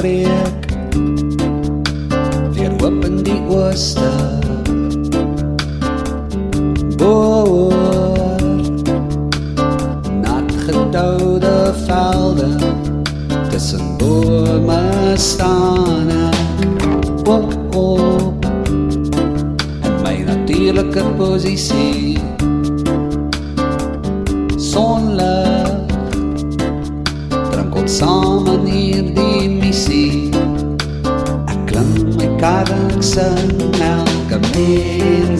breek. Weer oop in die ooste. Boor. Nat gedoude velde. Tussen bome staan ek. Ook op. In my natuurlike posisie klim my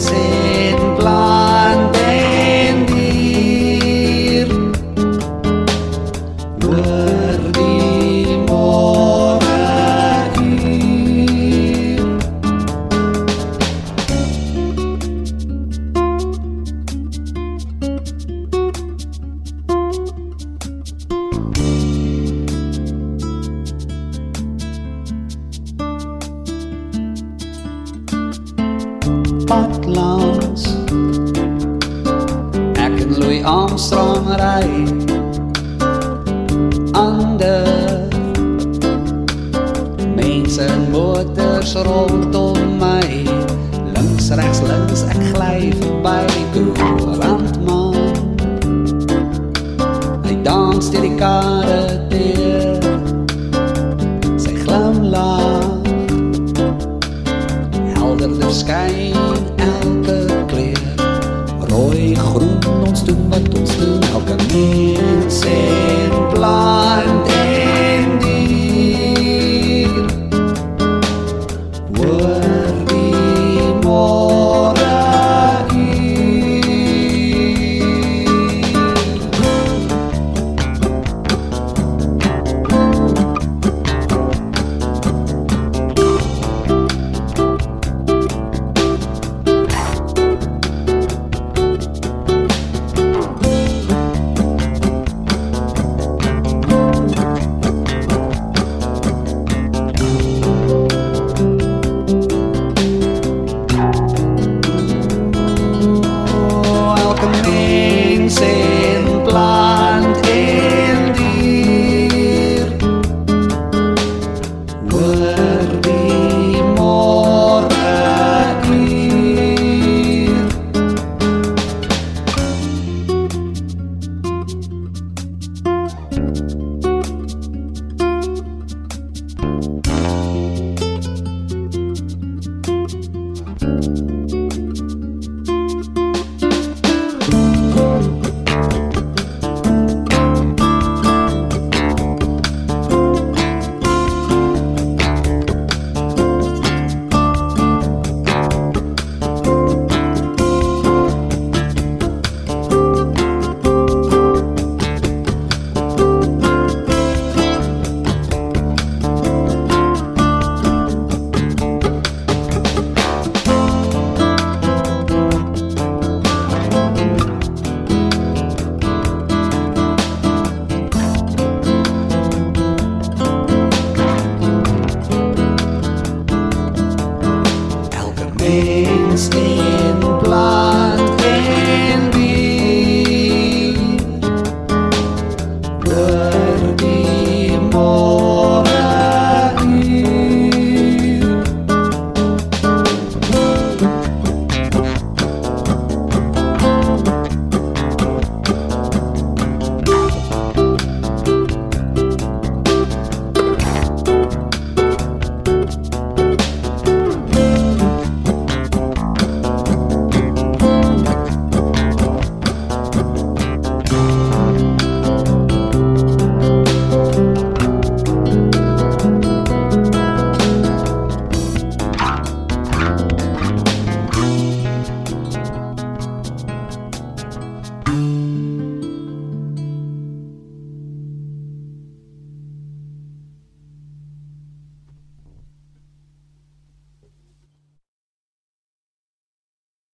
kar en pad langs Ek en Louis Armstrong ry ander mense en motors rondom my. Links regs links ek gly verby koerantman. Hy dans deur die kade deur sy glimlach. Helderder skyn Say.